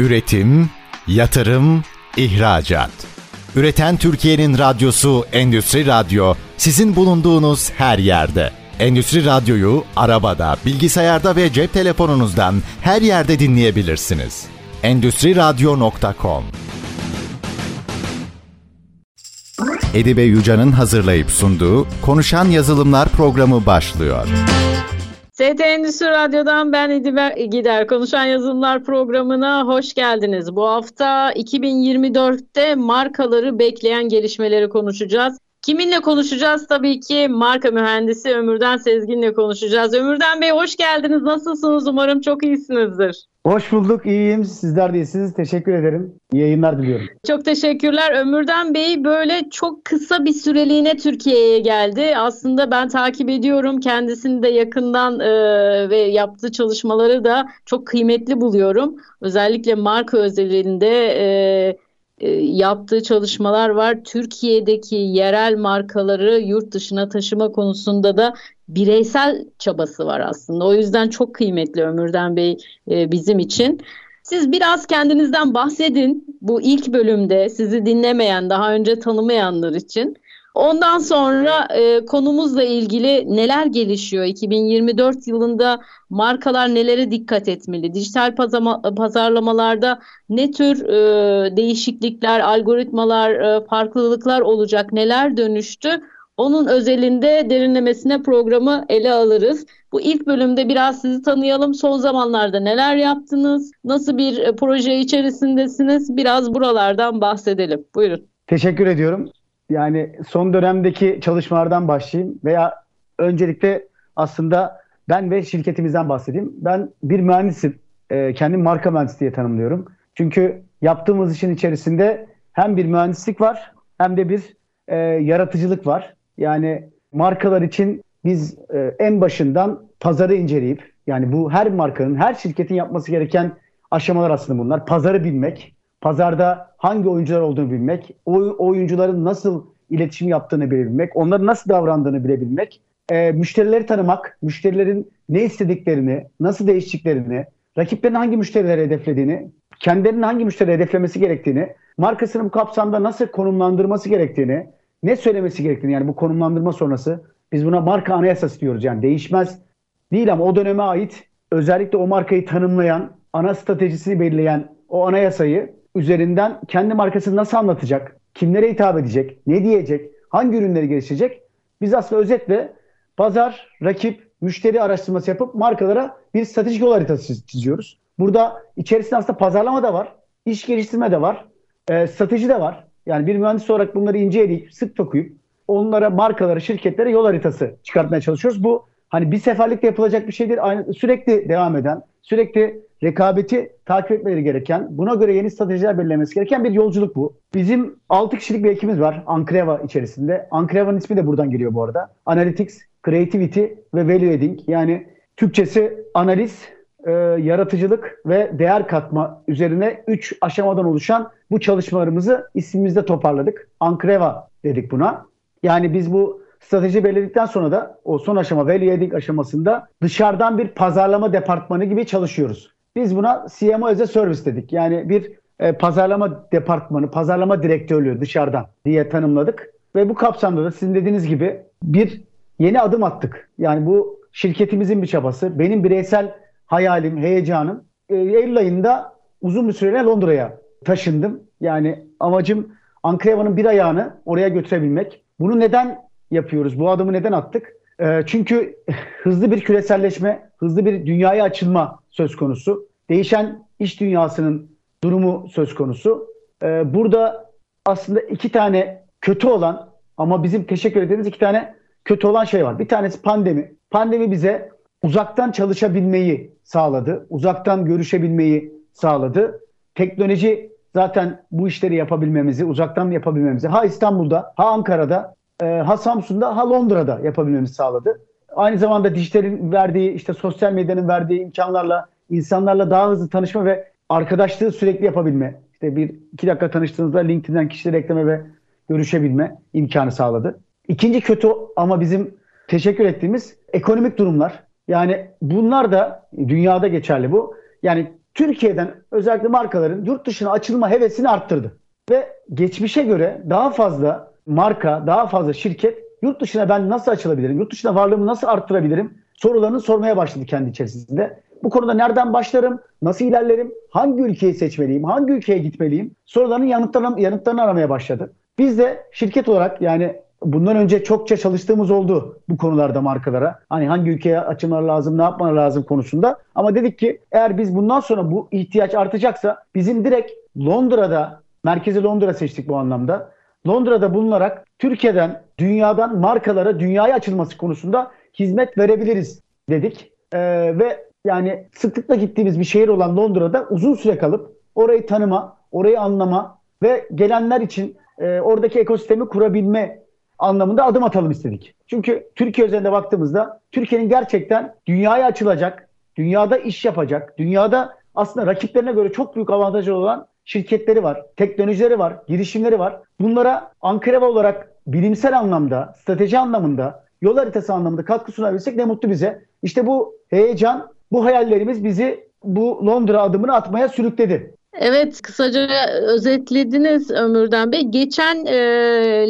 Üretim, yatırım, ihracat. Üreten Türkiye'nin radyosu Endüstri Radyo sizin bulunduğunuz her yerde. Endüstri Radyo'yu arabada, bilgisayarda ve cep telefonunuzdan her yerde dinleyebilirsiniz. Endüstri Radyo.com Edibe Yuca'nın hazırlayıp sunduğu Konuşan Yazılımlar programı başlıyor. ST Endüstri Radyo'dan ben İdiber Gider. Konuşan Yazılımlar programına hoş geldiniz. Bu hafta 2024'te markaları bekleyen gelişmeleri konuşacağız. Kiminle konuşacağız? Tabii ki marka mühendisi Ömürden Sezgin'le konuşacağız. Ömürden Bey hoş geldiniz. Nasılsınız? Umarım çok iyisinizdir. Hoş bulduk, iyiyim. Sizler de iyisiniz. Teşekkür ederim. İyi yayınlar diliyorum. Çok teşekkürler. Ömürden Bey böyle çok kısa bir süreliğine Türkiye'ye geldi. Aslında ben takip ediyorum. Kendisini de yakından e, ve yaptığı çalışmaları da çok kıymetli buluyorum. Özellikle marka özelinde e, yaptığı çalışmalar var. Türkiye'deki yerel markaları yurt dışına taşıma konusunda da bireysel çabası var aslında. O yüzden çok kıymetli Ömürden Bey e, bizim için. Siz biraz kendinizden bahsedin bu ilk bölümde sizi dinlemeyen, daha önce tanımayanlar için. Ondan sonra e, konumuzla ilgili neler gelişiyor? 2024 yılında markalar nelere dikkat etmeli? Dijital pazarlamalarda ne tür e, değişiklikler, algoritmalar, e, farklılıklar olacak? Neler dönüştü? Onun özelinde derinlemesine programı ele alırız. Bu ilk bölümde biraz sizi tanıyalım. Son zamanlarda neler yaptınız? Nasıl bir e, proje içerisindesiniz? Biraz buralardan bahsedelim. Buyurun. Teşekkür ediyorum. Yani son dönemdeki çalışmalardan başlayayım veya öncelikle aslında ben ve şirketimizden bahsedeyim. Ben bir mühendisim. E, kendim marka mühendisi diye tanımlıyorum. Çünkü yaptığımız işin içerisinde hem bir mühendislik var hem de bir e, yaratıcılık var. Yani markalar için biz e, en başından pazarı inceleyip yani bu her markanın, her şirketin yapması gereken aşamalar aslında bunlar. Pazarı bilmek, pazarda hangi oyuncular olduğunu bilmek, o oyuncuların nasıl iletişim yaptığını bilebilmek, onların nasıl davrandığını bilebilmek, e, müşterileri tanımak, müşterilerin ne istediklerini, nasıl değiştiklerini, rakiplerin hangi müşterileri hedeflediğini, kendilerinin hangi müşteri hedeflemesi gerektiğini, markasının kapsamda nasıl konumlandırması gerektiğini, ne söylemesi gerektiğini yani bu konumlandırma sonrası biz buna marka anayasası diyoruz. Yani değişmez değil ama o döneme ait özellikle o markayı tanımlayan, ana stratejisini belirleyen o anayasayı üzerinden kendi markasını nasıl anlatacak, kimlere hitap edecek, ne diyecek, hangi ürünleri geliştirecek? Biz aslında özetle pazar, rakip, müşteri araştırması yapıp markalara bir stratejik yol haritası çiziyoruz. Burada içerisinde aslında pazarlama da var, iş geliştirme de var, e, strateji de var. Yani bir mühendis olarak bunları inceleyip, sık dokuyup onlara, markalara, şirketlere yol haritası çıkartmaya çalışıyoruz. Bu hani bir seferlikte yapılacak bir şey değil. Aynı, sürekli devam eden, sürekli rekabeti takip etmeleri gereken, buna göre yeni stratejiler belirlemesi gereken bir yolculuk bu. Bizim 6 kişilik bir ekibimiz var Ankreva içerisinde. Ankreva'nın ismi de buradan geliyor bu arada. Analytics, Creativity ve Value Adding. Yani Türkçesi analiz, e, yaratıcılık ve değer katma üzerine 3 aşamadan oluşan bu çalışmalarımızı ismimizde toparladık. Ankreva dedik buna. Yani biz bu strateji belirledikten sonra da o son aşama value adding aşamasında dışarıdan bir pazarlama departmanı gibi çalışıyoruz. Biz buna CMO as a service dedik. Yani bir e, pazarlama departmanı, pazarlama direktörlüğü dışarıdan diye tanımladık. Ve bu kapsamda da sizin dediğiniz gibi bir yeni adım attık. Yani bu şirketimizin bir çabası. Benim bireysel hayalim, heyecanım. E, Eylül ayında uzun bir süreyle Londra'ya taşındım. Yani amacım Ankara'nın bir ayağını oraya götürebilmek. Bunu neden yapıyoruz? Bu adımı neden attık? E, çünkü hızlı bir küreselleşme, hızlı bir dünyaya açılma söz konusu. Değişen iş dünyasının durumu söz konusu. E, burada aslında iki tane kötü olan ama bizim teşekkür ettiğimiz iki tane kötü olan şey var. Bir tanesi pandemi. Pandemi bize uzaktan çalışabilmeyi sağladı. Uzaktan görüşebilmeyi sağladı. Teknoloji zaten bu işleri yapabilmemizi, uzaktan yapabilmemizi ha İstanbul'da, ha Ankara'da, e, ha Samsun'da, ha Londra'da yapabilmemizi sağladı. Aynı zamanda dijitalin verdiği, işte sosyal medyanın verdiği imkanlarla insanlarla daha hızlı tanışma ve arkadaşlığı sürekli yapabilme. İşte bir iki dakika tanıştığınızda LinkedIn'den kişileri ekleme ve görüşebilme imkanı sağladı. İkinci kötü ama bizim teşekkür ettiğimiz ekonomik durumlar. Yani bunlar da dünyada geçerli bu. Yani Türkiye'den özellikle markaların yurt dışına açılma hevesini arttırdı. Ve geçmişe göre daha fazla marka, daha fazla şirket yurt dışına ben nasıl açılabilirim, yurt dışına varlığımı nasıl arttırabilirim sorularını sormaya başladı kendi içerisinde. Bu konuda nereden başlarım, nasıl ilerlerim, hangi ülkeyi seçmeliyim, hangi ülkeye gitmeliyim soruların yanıtlarını, yanıtlarını aramaya başladı. Biz de şirket olarak yani bundan önce çokça çalıştığımız oldu bu konularda markalara. Hani hangi ülkeye açılmaları lazım, ne yapmaları lazım konusunda. Ama dedik ki eğer biz bundan sonra bu ihtiyaç artacaksa bizim direkt Londra'da, merkezi Londra seçtik bu anlamda. Londra'da bulunarak Türkiye'den, dünyadan markalara dünyaya açılması konusunda hizmet verebiliriz dedik. Ee, ve yani sıklıkla gittiğimiz bir şehir olan Londra'da uzun süre kalıp orayı tanıma, orayı anlama ve gelenler için e, oradaki ekosistemi kurabilme anlamında adım atalım istedik. Çünkü Türkiye üzerinde baktığımızda Türkiye'nin gerçekten dünyaya açılacak, dünyada iş yapacak, dünyada aslında rakiplerine göre çok büyük avantajı olan şirketleri var, teknolojileri var, girişimleri var. Bunlara Ankara'va olarak bilimsel anlamda, strateji anlamında, yol haritası anlamında katkı sunabilsek ne mutlu bize. İşte bu heyecan, bu hayallerimiz bizi bu Londra adımını atmaya sürükledi. Evet, kısaca özetlediniz Ömürden Bey. Geçen e,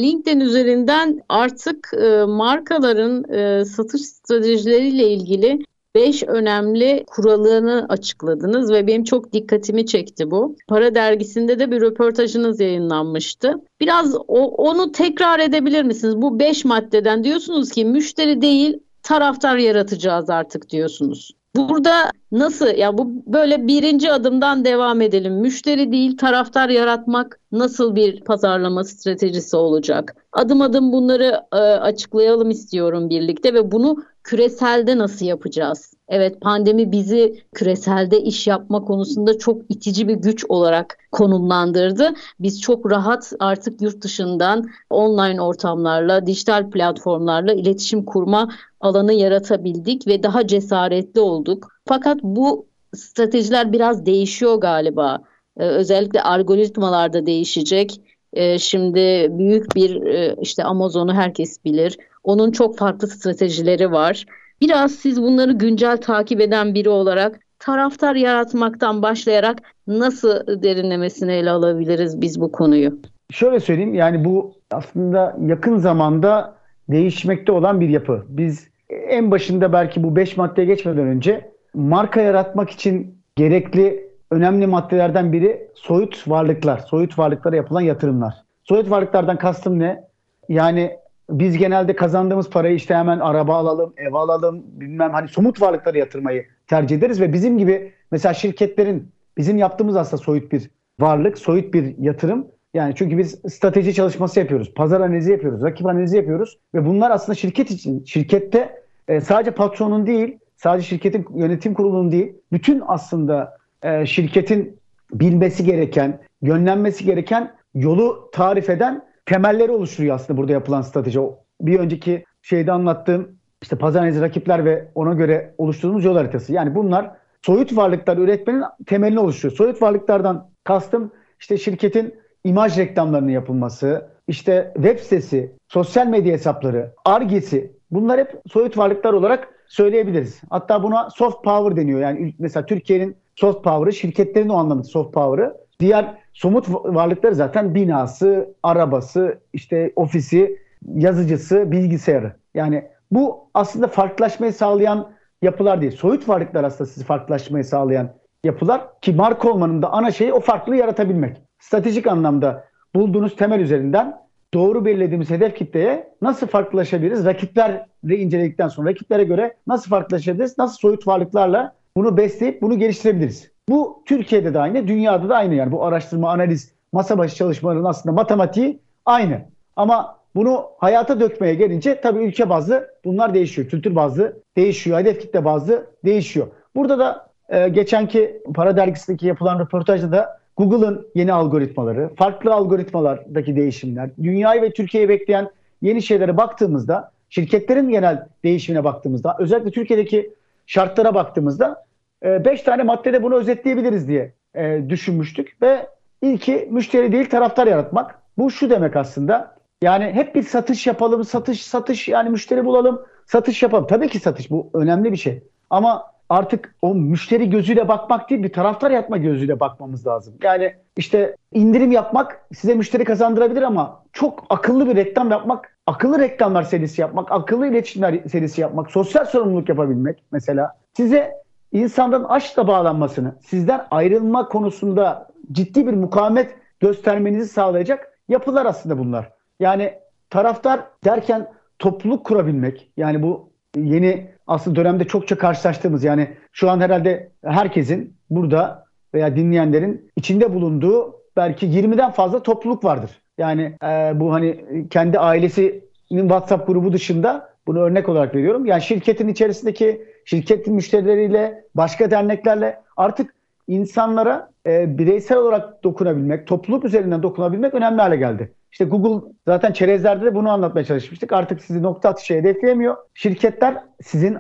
LinkedIn üzerinden artık e, markaların e, satış stratejileriyle ilgili 5 önemli kuralını açıkladınız ve benim çok dikkatimi çekti bu. Para dergisinde de bir röportajınız yayınlanmıştı. Biraz o, onu tekrar edebilir misiniz? Bu 5 maddeden diyorsunuz ki müşteri değil taraftar yaratacağız artık diyorsunuz. Burada nasıl ya bu böyle birinci adımdan devam edelim. Müşteri değil taraftar yaratmak nasıl bir pazarlama stratejisi olacak? Adım adım bunları e, açıklayalım istiyorum birlikte ve bunu küreselde nasıl yapacağız? Evet pandemi bizi küreselde iş yapma konusunda çok itici bir güç olarak konumlandırdı. Biz çok rahat artık yurt dışından online ortamlarla, dijital platformlarla iletişim kurma alanı yaratabildik ve daha cesaretli olduk. Fakat bu stratejiler biraz değişiyor galiba. Ee, özellikle algoritmalarda değişecek. Ee, şimdi büyük bir e, işte Amazon'u herkes bilir. Onun çok farklı stratejileri var. Biraz siz bunları güncel takip eden biri olarak taraftar yaratmaktan başlayarak nasıl derinlemesine ele alabiliriz biz bu konuyu? Şöyle söyleyeyim yani bu aslında yakın zamanda değişmekte olan bir yapı. Biz en başında belki bu 5 maddeye geçmeden önce marka yaratmak için gerekli önemli maddelerden biri soyut varlıklar, soyut varlıklara yapılan yatırımlar. Soyut varlıklardan kastım ne? Yani biz genelde kazandığımız parayı işte hemen araba alalım, ev alalım, bilmem hani somut varlıklara yatırmayı tercih ederiz ve bizim gibi mesela şirketlerin bizim yaptığımız aslında soyut bir varlık, soyut bir yatırım. Yani çünkü biz strateji çalışması yapıyoruz, pazar analizi yapıyoruz, rakip analizi yapıyoruz ve bunlar aslında şirket için, şirkette e, sadece patronun değil, sadece şirketin yönetim kurulunun değil, bütün aslında e, şirketin bilmesi gereken, yönlenmesi gereken yolu tarif eden temelleri oluşturuyor aslında burada yapılan strateji. Bir önceki şeyde anlattığım işte pazar analizi rakipler ve ona göre oluşturduğumuz yol haritası. Yani bunlar soyut varlıklar üretmenin temelini oluşturuyor. Soyut varlıklardan kastım işte şirketin imaj reklamlarının yapılması, işte web sitesi, sosyal medya hesapları, argesi bunlar hep soyut varlıklar olarak söyleyebiliriz. Hatta buna soft power deniyor. Yani mesela Türkiye'nin soft power'ı şirketlerin o anlamda soft power'ı. Diğer somut varlıkları zaten binası, arabası, işte ofisi, yazıcısı, bilgisayarı. Yani bu aslında farklılaşmayı sağlayan yapılar değil. Soyut varlıklar aslında sizi farklılaşmayı sağlayan yapılar ki marka olmanın da ana şeyi o farklılığı yaratabilmek. Stratejik anlamda bulduğunuz temel üzerinden doğru belirlediğimiz hedef kitleye nasıl farklılaşabiliriz? Rakiplerle inceledikten sonra rakiplere göre nasıl farklılaşabiliriz? Nasıl soyut varlıklarla bunu besleyip bunu geliştirebiliriz? Bu Türkiye'de de aynı, dünyada da aynı yani bu araştırma, analiz, masa başı çalışmaların aslında matematiği aynı. Ama bunu hayata dökmeye gelince tabii ülke bazlı bunlar değişiyor. Kültür bazlı değişiyor, hedef kitle bazlı değişiyor. Burada da e, geçenki Para Dergisi'ndeki yapılan röportajda da Google'ın yeni algoritmaları, farklı algoritmalardaki değişimler, dünyayı ve Türkiye'yi bekleyen yeni şeylere baktığımızda, şirketlerin genel değişimine baktığımızda, özellikle Türkiye'deki şartlara baktığımızda 5 e, tane maddede bunu özetleyebiliriz diye e, düşünmüştük. Ve ilki müşteri değil taraftar yaratmak. Bu şu demek aslında. Yani hep bir satış yapalım, satış, satış yani müşteri bulalım, satış yapalım. Tabii ki satış bu önemli bir şey. Ama artık o müşteri gözüyle bakmak değil bir taraftar yatma gözüyle bakmamız lazım. Yani işte indirim yapmak size müşteri kazandırabilir ama çok akıllı bir reklam yapmak, akıllı reklamlar serisi yapmak, akıllı iletişimler serisi yapmak, sosyal sorumluluk yapabilmek mesela size insanların aşkla bağlanmasını, sizden ayrılma konusunda ciddi bir mukavemet göstermenizi sağlayacak yapılar aslında bunlar. Yani taraftar derken topluluk kurabilmek, yani bu yeni aslında dönemde çokça karşılaştığımız yani şu an herhalde herkesin burada veya dinleyenlerin içinde bulunduğu belki 20'den fazla topluluk vardır. Yani e, bu hani kendi ailesinin WhatsApp grubu dışında bunu örnek olarak veriyorum. Yani şirketin içerisindeki şirketin müşterileriyle, başka derneklerle artık insanlara e, bireysel olarak dokunabilmek, topluluk üzerinden dokunabilmek önemli hale geldi. İşte Google zaten çerezlerde de bunu anlatmaya çalışmıştık. Artık sizi nokta atışı hedefleyemiyor. Şirketler sizin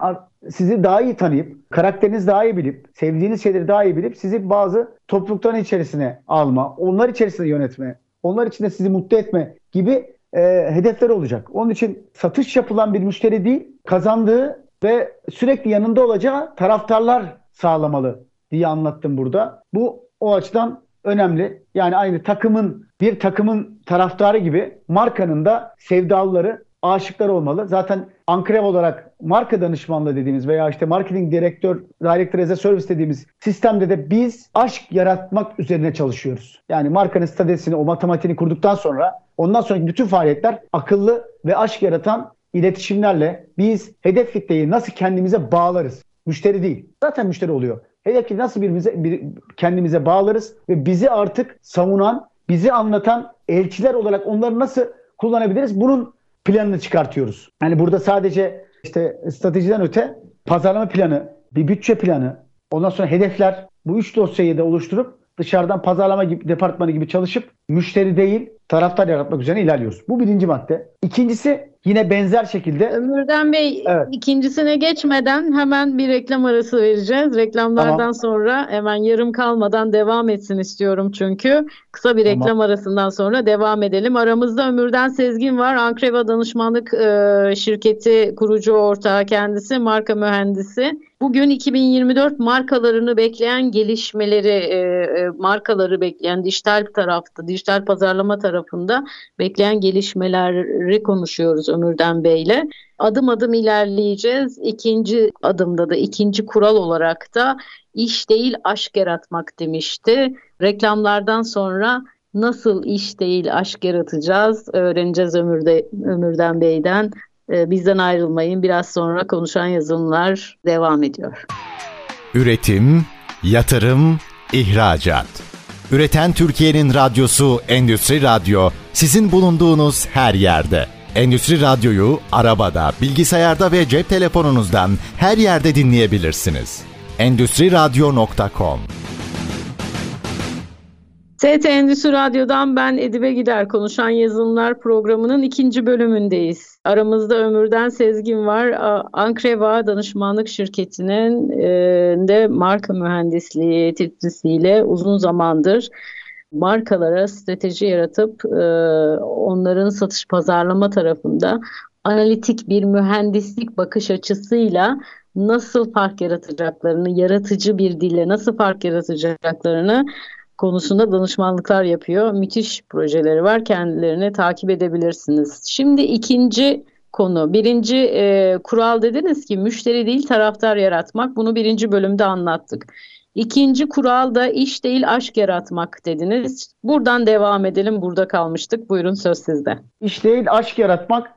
sizi daha iyi tanıyıp, karakterinizi daha iyi bilip, sevdiğiniz şeyleri daha iyi bilip sizi bazı toplulukların içerisine alma, onlar içerisinde yönetme, onlar içinde sizi mutlu etme gibi e, hedefler olacak. Onun için satış yapılan bir müşteri değil, kazandığı ve sürekli yanında olacağı taraftarlar sağlamalı diye anlattım burada. Bu o açıdan önemli. Yani aynı takımın bir takımın taraftarı gibi markanın da sevdalıları, aşıklar olmalı. Zaten Ankrev olarak marka danışmanlığı dediğimiz veya işte marketing direktör, director as a service dediğimiz sistemde de biz aşk yaratmak üzerine çalışıyoruz. Yani markanın stratejisini, o matematiğini kurduktan sonra ondan sonraki bütün faaliyetler akıllı ve aşk yaratan iletişimlerle biz hedef kitleyi nasıl kendimize bağlarız? Müşteri değil. Zaten müşteri oluyor. Hedef nasıl birimize, bir, kendimize bağlarız ve bizi artık savunan, bizi anlatan elçiler olarak onları nasıl kullanabiliriz? Bunun planını çıkartıyoruz. Yani burada sadece işte stratejiden öte pazarlama planı, bir bütçe planı, ondan sonra hedefler bu üç dosyayı da oluşturup dışarıdan pazarlama gibi, departmanı gibi çalışıp müşteri değil taraftar yaratmak üzere ilerliyoruz. Bu birinci madde. İkincisi yine benzer şekilde. Ömürden Bey evet. ikincisine geçmeden hemen bir reklam arası vereceğiz. Reklamlardan tamam. sonra hemen yarım kalmadan devam etsin istiyorum çünkü. Kısa bir reklam tamam. arasından sonra devam edelim. Aramızda Ömürden Sezgin var. Ankreva Danışmanlık e, şirketi kurucu ortağı kendisi, marka mühendisi. Bugün 2024 markalarını bekleyen gelişmeleri, e, e, markaları bekleyen dijital tarafta, dijital pazarlama tarafında bekleyen gelişmeleri konuşuyoruz Ömürden Bey'le. Adım adım ilerleyeceğiz. İkinci adımda da ikinci kural olarak da iş değil aşk yaratmak demişti. Reklamlardan sonra nasıl iş değil aşk yaratacağız öğreneceğiz Ömürde, Ömürden Bey'den. Ee, bizden ayrılmayın. Biraz sonra konuşan yazılımlar devam ediyor. Üretim, yatırım, ihracat. Üreten Türkiye'nin radyosu Endüstri Radyo sizin bulunduğunuz her yerde. Endüstri Radyo'yu arabada, bilgisayarda ve cep telefonunuzdan her yerde dinleyebilirsiniz. Endüstri Radyo.com TT Endüstri Radyo'dan ben Edibe Gider Konuşan Yazılımlar programının ikinci bölümündeyiz. Aramızda Ömürden Sezgin var. Ankreva Danışmanlık Şirketi'nin e, de marka mühendisliği etkisiyle uzun zamandır markalara strateji yaratıp e, onların satış pazarlama tarafında analitik bir mühendislik bakış açısıyla nasıl fark yaratacaklarını, yaratıcı bir dille nasıl fark yaratacaklarını konusunda danışmanlıklar yapıyor. Müthiş projeleri var. Kendilerini takip edebilirsiniz. Şimdi ikinci konu. Birinci e, kural dediniz ki müşteri değil taraftar yaratmak. Bunu birinci bölümde anlattık. İkinci kural da iş değil aşk yaratmak dediniz. Buradan devam edelim. Burada kalmıştık. Buyurun söz sizde. İş değil aşk yaratmak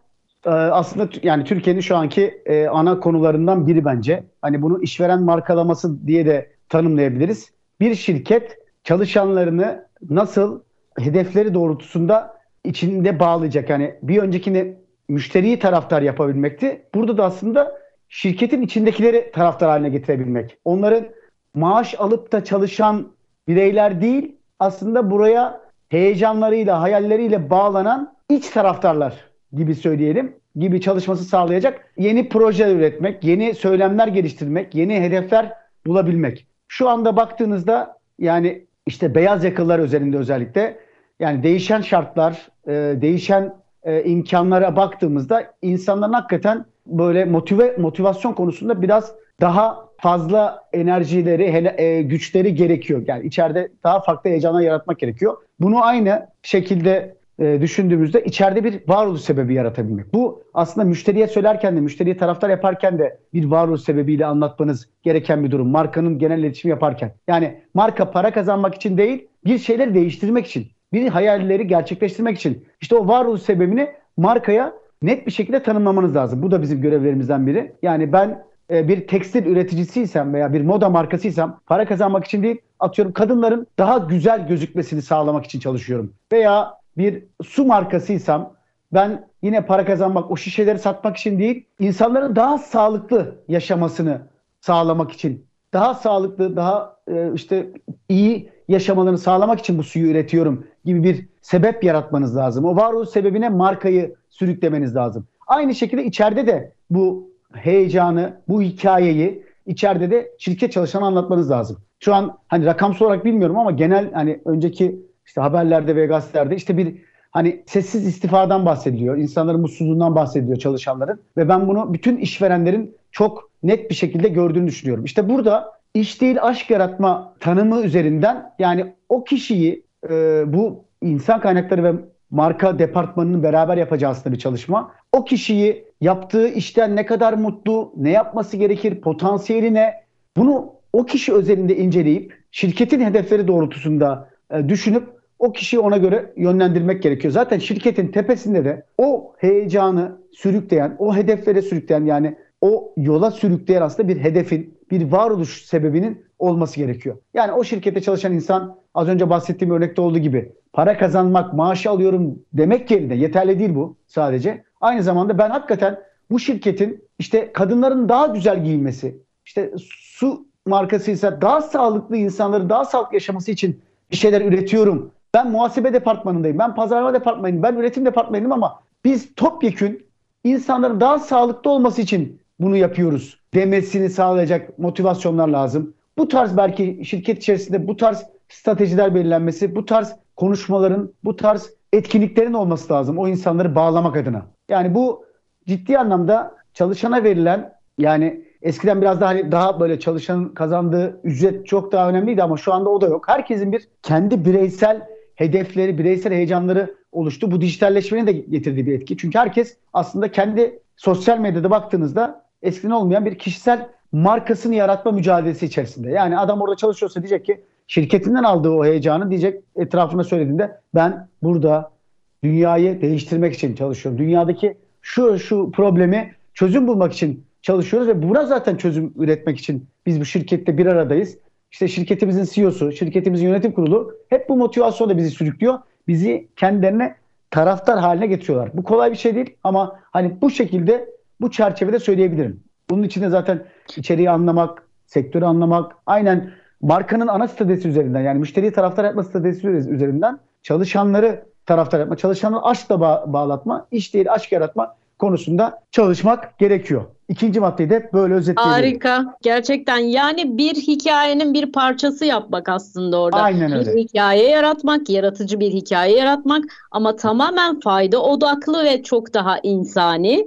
e, aslında yani Türkiye'nin şu anki e, ana konularından biri bence. Hani bunu işveren markalaması diye de tanımlayabiliriz. Bir şirket çalışanlarını nasıl hedefleri doğrultusunda içinde bağlayacak. Yani bir öncekini müşteriyi taraftar yapabilmekti. Burada da aslında şirketin içindekileri taraftar haline getirebilmek. Onların maaş alıp da çalışan bireyler değil, aslında buraya heyecanlarıyla, hayalleriyle bağlanan iç taraftarlar gibi söyleyelim gibi çalışması sağlayacak yeni projeler üretmek, yeni söylemler geliştirmek, yeni hedefler bulabilmek. Şu anda baktığınızda yani işte beyaz yakalılar özelinde özellikle yani değişen şartlar, e, değişen e, imkanlara baktığımızda insanların hakikaten böyle motive motivasyon konusunda biraz daha fazla enerjileri, hele, e, güçleri gerekiyor. Yani içeride daha farklı heyecanlar yaratmak gerekiyor. Bunu aynı şekilde e, düşündüğümüzde içeride bir varoluş sebebi yaratabilmek. Bu aslında müşteriye söylerken de, müşteriye taraftar yaparken de bir varoluş sebebiyle anlatmanız gereken bir durum. Markanın genel iletişim yaparken. Yani marka para kazanmak için değil, bir şeyleri değiştirmek için, bir hayalleri gerçekleştirmek için. İşte o varoluş sebebini markaya net bir şekilde tanımlamanız lazım. Bu da bizim görevlerimizden biri. Yani ben e, bir tekstil üreticisiysem veya bir moda markasıysam para kazanmak için değil atıyorum kadınların daha güzel gözükmesini sağlamak için çalışıyorum. Veya bir su markasıysam ben yine para kazanmak, o şişeleri satmak için değil, insanların daha sağlıklı yaşamasını sağlamak için, daha sağlıklı, daha e, işte iyi yaşamalarını sağlamak için bu suyu üretiyorum gibi bir sebep yaratmanız lazım. O varoluş sebebine markayı sürüklemeniz lazım. Aynı şekilde içeride de bu heyecanı, bu hikayeyi içeride de şirket çalışanı anlatmanız lazım. Şu an hani rakamsal olarak bilmiyorum ama genel hani önceki işte haberlerde ve gazetelerde işte bir hani sessiz istifadan bahsediliyor. İnsanların mutsuzluğundan bahsediliyor çalışanların ve ben bunu bütün işverenlerin çok net bir şekilde gördüğünü düşünüyorum. İşte burada iş değil aşk yaratma tanımı üzerinden yani o kişiyi e, bu insan kaynakları ve marka departmanının beraber yapacağı aslında bir çalışma. O kişiyi yaptığı işten ne kadar mutlu, ne yapması gerekir, potansiyeli ne? Bunu o kişi özelinde inceleyip şirketin hedefleri doğrultusunda e, düşünüp o kişiyi ona göre yönlendirmek gerekiyor. Zaten şirketin tepesinde de o heyecanı sürükleyen, o hedeflere sürükleyen yani o yola sürükleyen aslında bir hedefin, bir varoluş sebebinin olması gerekiyor. Yani o şirkette çalışan insan az önce bahsettiğim örnekte olduğu gibi para kazanmak, maaşı alıyorum demek yerine yeterli değil bu sadece. Aynı zamanda ben hakikaten bu şirketin işte kadınların daha güzel giyinmesi, işte su markasıysa daha sağlıklı insanları daha sağlıklı yaşaması için şeyler üretiyorum. Ben muhasebe departmanındayım, ben pazarlama departmanıyım, ben üretim departmanıyım ama biz topyekün insanların daha sağlıklı olması için bunu yapıyoruz demesini sağlayacak motivasyonlar lazım. Bu tarz belki şirket içerisinde bu tarz stratejiler belirlenmesi, bu tarz konuşmaların, bu tarz etkinliklerin olması lazım o insanları bağlamak adına. Yani bu ciddi anlamda çalışana verilen yani eskiden biraz daha hani daha böyle çalışanın kazandığı ücret çok daha önemliydi ama şu anda o da yok. Herkesin bir kendi bireysel hedefleri, bireysel heyecanları oluştu. Bu dijitalleşmenin de getirdiği bir etki. Çünkü herkes aslında kendi sosyal medyada baktığınızda eskiden olmayan bir kişisel markasını yaratma mücadelesi içerisinde. Yani adam orada çalışıyorsa diyecek ki şirketinden aldığı o heyecanı diyecek etrafına söylediğinde ben burada dünyayı değiştirmek için çalışıyorum. Dünyadaki şu şu problemi çözüm bulmak için çalışıyoruz ve buna zaten çözüm üretmek için biz bu şirkette bir aradayız. İşte şirketimizin CEO'su, şirketimizin yönetim kurulu hep bu motivasyonla bizi sürüklüyor. Bizi kendilerine taraftar haline getiriyorlar. Bu kolay bir şey değil ama hani bu şekilde bu çerçevede söyleyebilirim. Bunun içinde zaten içeriği anlamak, sektörü anlamak, aynen markanın ana stratejisi üzerinden yani müşteriyi taraftar yapma stratejisi üzerinden çalışanları taraftar yapma, çalışanları aşkla bağ- bağlatma, iş değil aşk yaratma konusunda çalışmak gerekiyor. İkinci maddeyi de böyle özetleyebilirim. Harika. Gerçekten yani bir hikayenin bir parçası yapmak aslında orada. Aynen öyle. Bir hikaye yaratmak, yaratıcı bir hikaye yaratmak ama tamamen fayda odaklı ve çok daha insani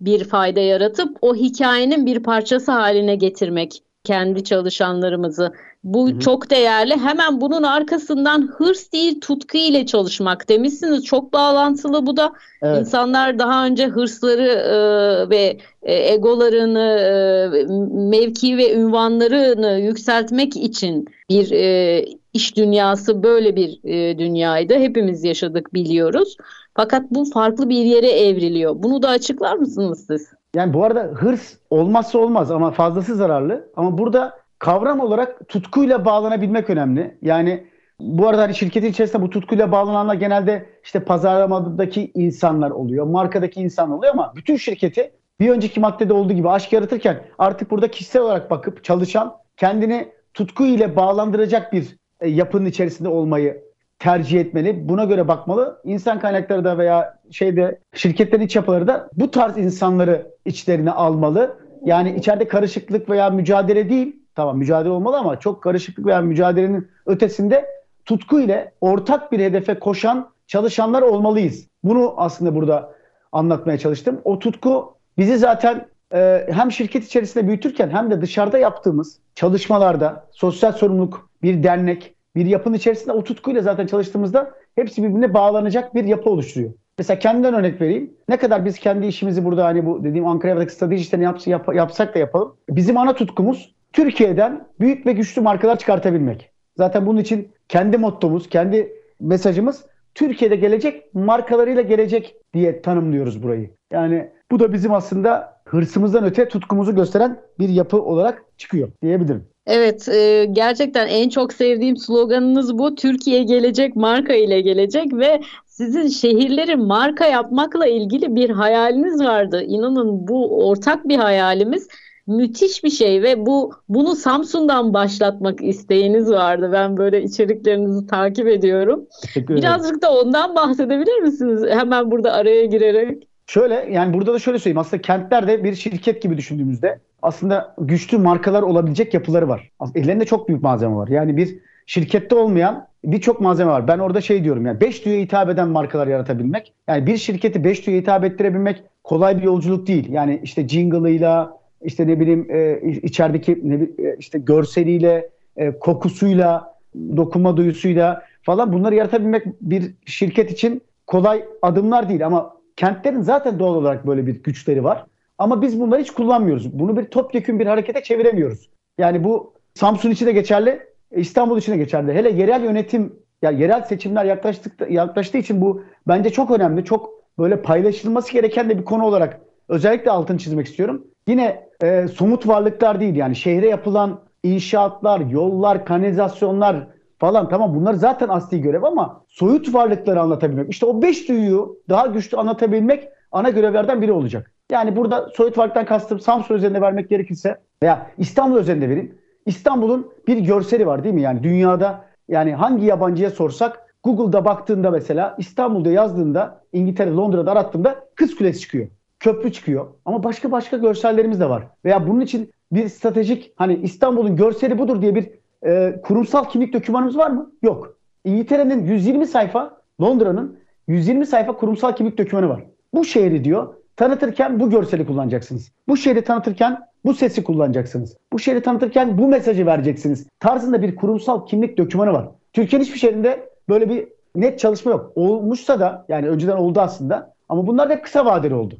bir fayda yaratıp o hikayenin bir parçası haline getirmek kendi çalışanlarımızı. Bu Hı hı. çok değerli. Hemen bunun arkasından hırs değil tutku ile çalışmak demişsiniz. Çok bağlantılı bu da. Evet. İnsanlar daha önce hırsları e, ve e, egolarını, e, mevki ve ünvanlarını yükseltmek için bir e, iş dünyası böyle bir e, dünyaydı. Hepimiz yaşadık biliyoruz. Fakat bu farklı bir yere evriliyor. Bunu da açıklar mısınız siz? Yani bu arada hırs olmazsa olmaz ama fazlası zararlı. Ama burada kavram olarak tutkuyla bağlanabilmek önemli. Yani bu arada hani şirketin içerisinde bu tutkuyla bağlananlar genelde işte pazarlamadaki insanlar oluyor, markadaki insan oluyor ama bütün şirketi bir önceki maddede olduğu gibi aşk yaratırken artık burada kişisel olarak bakıp çalışan kendini tutku ile bağlandıracak bir e, yapının içerisinde olmayı tercih etmeli. Buna göre bakmalı. İnsan kaynakları da veya şeyde şirketlerin iç yapıları da bu tarz insanları içlerine almalı. Yani içeride karışıklık veya mücadele değil. Tamam mücadele olmalı ama çok karışıklık veya mücadelenin ötesinde tutku ile ortak bir hedefe koşan çalışanlar olmalıyız. Bunu aslında burada anlatmaya çalıştım. O tutku bizi zaten e, hem şirket içerisinde büyütürken hem de dışarıda yaptığımız çalışmalarda sosyal sorumluluk, bir dernek, bir yapının içerisinde o tutkuyla zaten çalıştığımızda hepsi birbirine bağlanacak bir yapı oluşturuyor. Mesela kendimden örnek vereyim. Ne kadar biz kendi işimizi burada hani bu dediğim Ankara'daki strateji işlerini yap, yap, yapsak da yapalım. Bizim ana tutkumuz Türkiye'den büyük ve güçlü markalar çıkartabilmek. Zaten bunun için kendi mottomuz, kendi mesajımız Türkiye'de gelecek markalarıyla gelecek diye tanımlıyoruz burayı. Yani bu da bizim aslında hırsımızdan öte tutkumuzu gösteren bir yapı olarak çıkıyor diyebilirim. Evet, e, gerçekten en çok sevdiğim sloganınız bu. Türkiye gelecek, marka ile gelecek ve sizin şehirleri marka yapmakla ilgili bir hayaliniz vardı. İnanın bu ortak bir hayalimiz müthiş bir şey ve bu bunu Samsun'dan başlatmak isteğiniz vardı. Ben böyle içeriklerinizi takip ediyorum. Birazcık da ondan bahsedebilir misiniz? Hemen burada araya girerek. Şöyle yani burada da şöyle söyleyeyim. Aslında kentlerde bir şirket gibi düşündüğümüzde aslında güçlü markalar olabilecek yapıları var. Ellerinde çok büyük malzeme var. Yani bir şirkette olmayan birçok malzeme var. Ben orada şey diyorum yani 5 duyuya hitap eden markalar yaratabilmek. Yani bir şirketi 5 duyuya hitap ettirebilmek kolay bir yolculuk değil. Yani işte jingle'ıyla, işte ne bileyim e, içerideki ne e, işte görseliyle, e, kokusuyla, dokunma duyusuyla falan bunları yaratabilmek bir şirket için kolay adımlar değil ama kentlerin zaten doğal olarak böyle bir güçleri var. Ama biz bunları hiç kullanmıyoruz. Bunu bir topyekun bir harekete çeviremiyoruz. Yani bu Samsun için de geçerli, İstanbul için de geçerli. Hele yerel yönetim, yani yerel seçimler yaklaştık, yaklaştığı için bu bence çok önemli. Çok böyle paylaşılması gereken de bir konu olarak özellikle altını çizmek istiyorum. Yine e, somut varlıklar değil yani şehre yapılan inşaatlar, yollar, kanalizasyonlar falan tamam bunlar zaten asli görev ama soyut varlıkları anlatabilmek. İşte o beş duyuyu daha güçlü anlatabilmek ana görevlerden biri olacak. Yani burada soyut varlıktan kastım Samsun üzerinde vermek gerekirse veya İstanbul üzerinde vereyim. İstanbul'un bir görseli var değil mi? Yani dünyada yani hangi yabancıya sorsak Google'da baktığında mesela İstanbul'da yazdığında İngiltere, Londra'da arattığında Kız Kulesi çıkıyor. Köprü çıkıyor. Ama başka başka görsellerimiz de var. Veya bunun için bir stratejik hani İstanbul'un görseli budur diye bir e, kurumsal kimlik dokümanımız var mı? Yok. İngiltere'nin 120 sayfa, Londra'nın 120 sayfa kurumsal kimlik dokümanı var. Bu şehri diyor tanıtırken bu görseli kullanacaksınız. Bu şehri tanıtırken bu sesi kullanacaksınız. Bu şehri tanıtırken bu mesajı vereceksiniz. Tarzında bir kurumsal kimlik dokümanı var. Türkiye'nin hiçbir şehrinde böyle bir net çalışma yok. Olmuşsa da yani önceden oldu aslında ama bunlar da hep kısa vadeli oldu.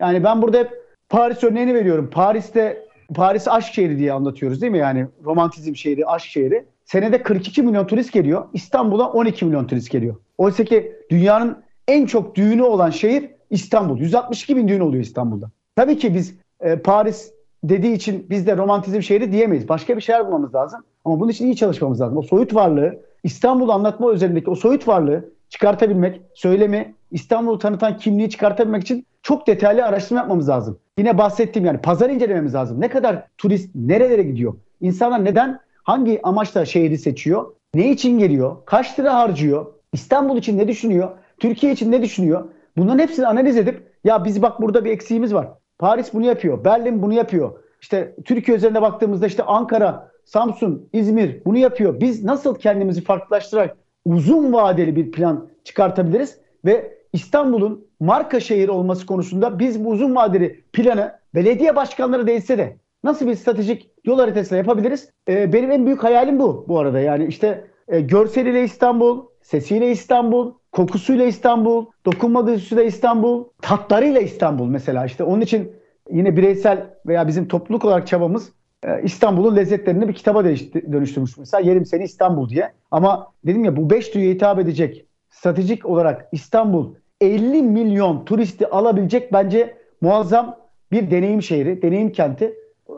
Yani ben burada hep Paris örneğini veriyorum. Paris'te Paris aşk şehri diye anlatıyoruz değil mi? Yani romantizm şehri, aşk şehri. Senede 42 milyon turist geliyor. İstanbul'a 12 milyon turist geliyor. Oysa ki dünyanın en çok düğünü olan şehir İstanbul. 162 bin düğün oluyor İstanbul'da. Tabii ki biz e, Paris dediği için biz de romantizm şehri diyemeyiz. Başka bir şeyler bulmamız lazım. Ama bunun için iyi çalışmamız lazım. O soyut varlığı, İstanbul'u anlatma üzerindeki o soyut varlığı çıkartabilmek, söylemi, İstanbul'u tanıtan kimliği çıkartabilmek için çok detaylı araştırma yapmamız lazım. Yine bahsettiğim yani pazar incelememiz lazım. Ne kadar turist nerelere gidiyor? İnsanlar neden hangi amaçla şehri seçiyor? Ne için geliyor? Kaç lira harcıyor? İstanbul için ne düşünüyor? Türkiye için ne düşünüyor? Bunların hepsini analiz edip ya biz bak burada bir eksiğimiz var. Paris bunu yapıyor. Berlin bunu yapıyor. İşte Türkiye üzerinde baktığımızda işte Ankara, Samsun, İzmir bunu yapıyor. Biz nasıl kendimizi farklılaştırarak uzun vadeli bir plan çıkartabiliriz ve İstanbul'un marka şehir olması konusunda biz bu uzun vadeli planı belediye başkanları değilse de nasıl bir stratejik yol haritasıyla yapabiliriz? Ee, benim en büyük hayalim bu bu arada. Yani işte e, görseliyle İstanbul, sesiyle İstanbul, kokusuyla İstanbul, dokunma duyusuyla İstanbul, tatlarıyla İstanbul mesela. işte onun için yine bireysel veya bizim topluluk olarak çabamız e, İstanbul'un lezzetlerini bir kitaba dönüştürmüş. Mesela Yerim Seni İstanbul diye. Ama dedim ya bu beş duyuya hitap edecek stratejik olarak İstanbul 50 milyon turisti alabilecek bence muazzam bir deneyim şehri, deneyim kenti.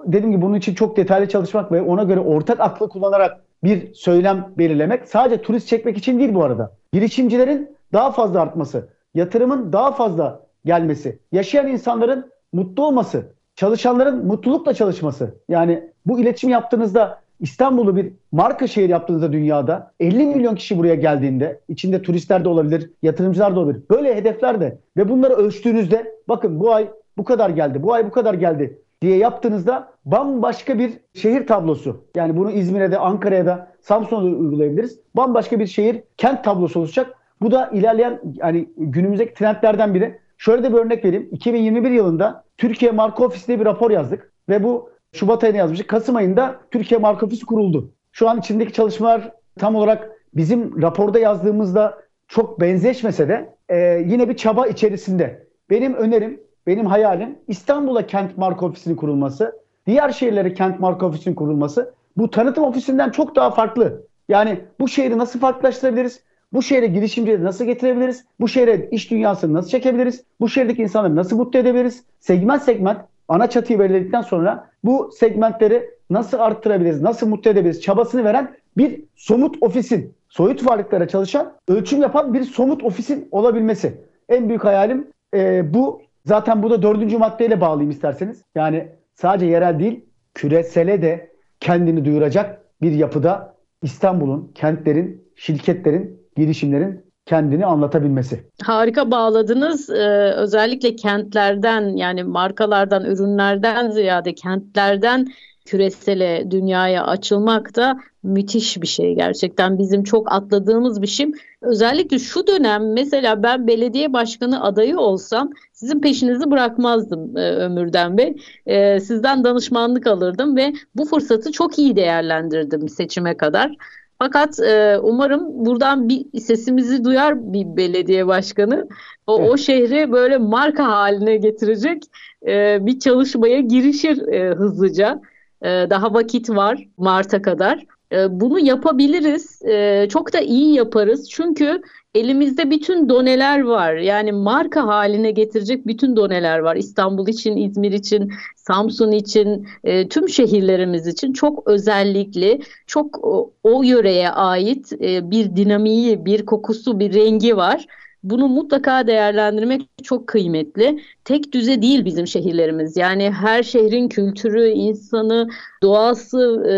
Dedim ki bunun için çok detaylı çalışmak ve ona göre ortak aklı kullanarak bir söylem belirlemek sadece turist çekmek için değil bu arada. Girişimcilerin daha fazla artması, yatırımın daha fazla gelmesi, yaşayan insanların mutlu olması, çalışanların mutlulukla çalışması. Yani bu iletişim yaptığınızda İstanbul'u bir marka şehir yaptığınızda dünyada 50 milyon kişi buraya geldiğinde içinde turistler de olabilir, yatırımcılar da olabilir. Böyle hedefler de ve bunları ölçtüğünüzde bakın bu ay bu kadar geldi, bu ay bu kadar geldi diye yaptığınızda bambaşka bir şehir tablosu. Yani bunu İzmir'e de Ankara'ya da Samsun'a da uygulayabiliriz. Bambaşka bir şehir, kent tablosu oluşacak. Bu da ilerleyen yani günümüzdeki trendlerden biri. Şöyle de bir örnek vereyim. 2021 yılında Türkiye Marka Ofisi bir rapor yazdık ve bu Şubat ayında yazmıştık. Kasım ayında Türkiye Marka Ofisi kuruldu. Şu an içindeki çalışmalar tam olarak bizim raporda yazdığımızda çok benzeşmese de e, yine bir çaba içerisinde. Benim önerim, benim hayalim İstanbul'a kent marka ofisinin kurulması, diğer şehirlere kent marka ofisinin kurulması. Bu tanıtım ofisinden çok daha farklı. Yani bu şehri nasıl farklılaştırabiliriz? Bu şehre girişimcileri nasıl getirebiliriz? Bu şehre iş dünyasını nasıl çekebiliriz? Bu şehirdeki insanları nasıl mutlu edebiliriz? Segment segment ana çatıyı belirledikten sonra bu segmentleri nasıl arttırabiliriz, nasıl mutlu edebiliriz çabasını veren bir somut ofisin, soyut varlıklara çalışan, ölçüm yapan bir somut ofisin olabilmesi. En büyük hayalim e, bu. Zaten bu da dördüncü maddeyle bağlayayım isterseniz. Yani sadece yerel değil, küresele de kendini duyuracak bir yapıda İstanbul'un, kentlerin, şirketlerin, girişimlerin kendini anlatabilmesi. Harika bağladınız. Ee, özellikle kentlerden yani markalardan, ürünlerden ziyade kentlerden küresele dünyaya açılmak da müthiş bir şey gerçekten bizim çok atladığımız bir şey. Özellikle şu dönem mesela ben belediye başkanı adayı olsam sizin peşinizi bırakmazdım e, Ömürden Bey. E, sizden danışmanlık alırdım ve bu fırsatı çok iyi değerlendirdim seçime kadar. Fakat e, umarım buradan bir sesimizi duyar bir belediye başkanı. O, evet. o şehri böyle marka haline getirecek e, bir çalışmaya girişir e, hızlıca. E, daha vakit var Mart'a kadar. E, bunu yapabiliriz. E, çok da iyi yaparız. Çünkü elimizde bütün doneler var. Yani marka haline getirecek bütün doneler var. İstanbul için, İzmir için, Samsun için, e, tüm şehirlerimiz için çok özellikli, çok o, o yöreye ait e, bir dinamiği, bir kokusu, bir rengi var. Bunu mutlaka değerlendirmek çok kıymetli. Tek düze değil bizim şehirlerimiz. Yani her şehrin kültürü, insanı, doğası, e,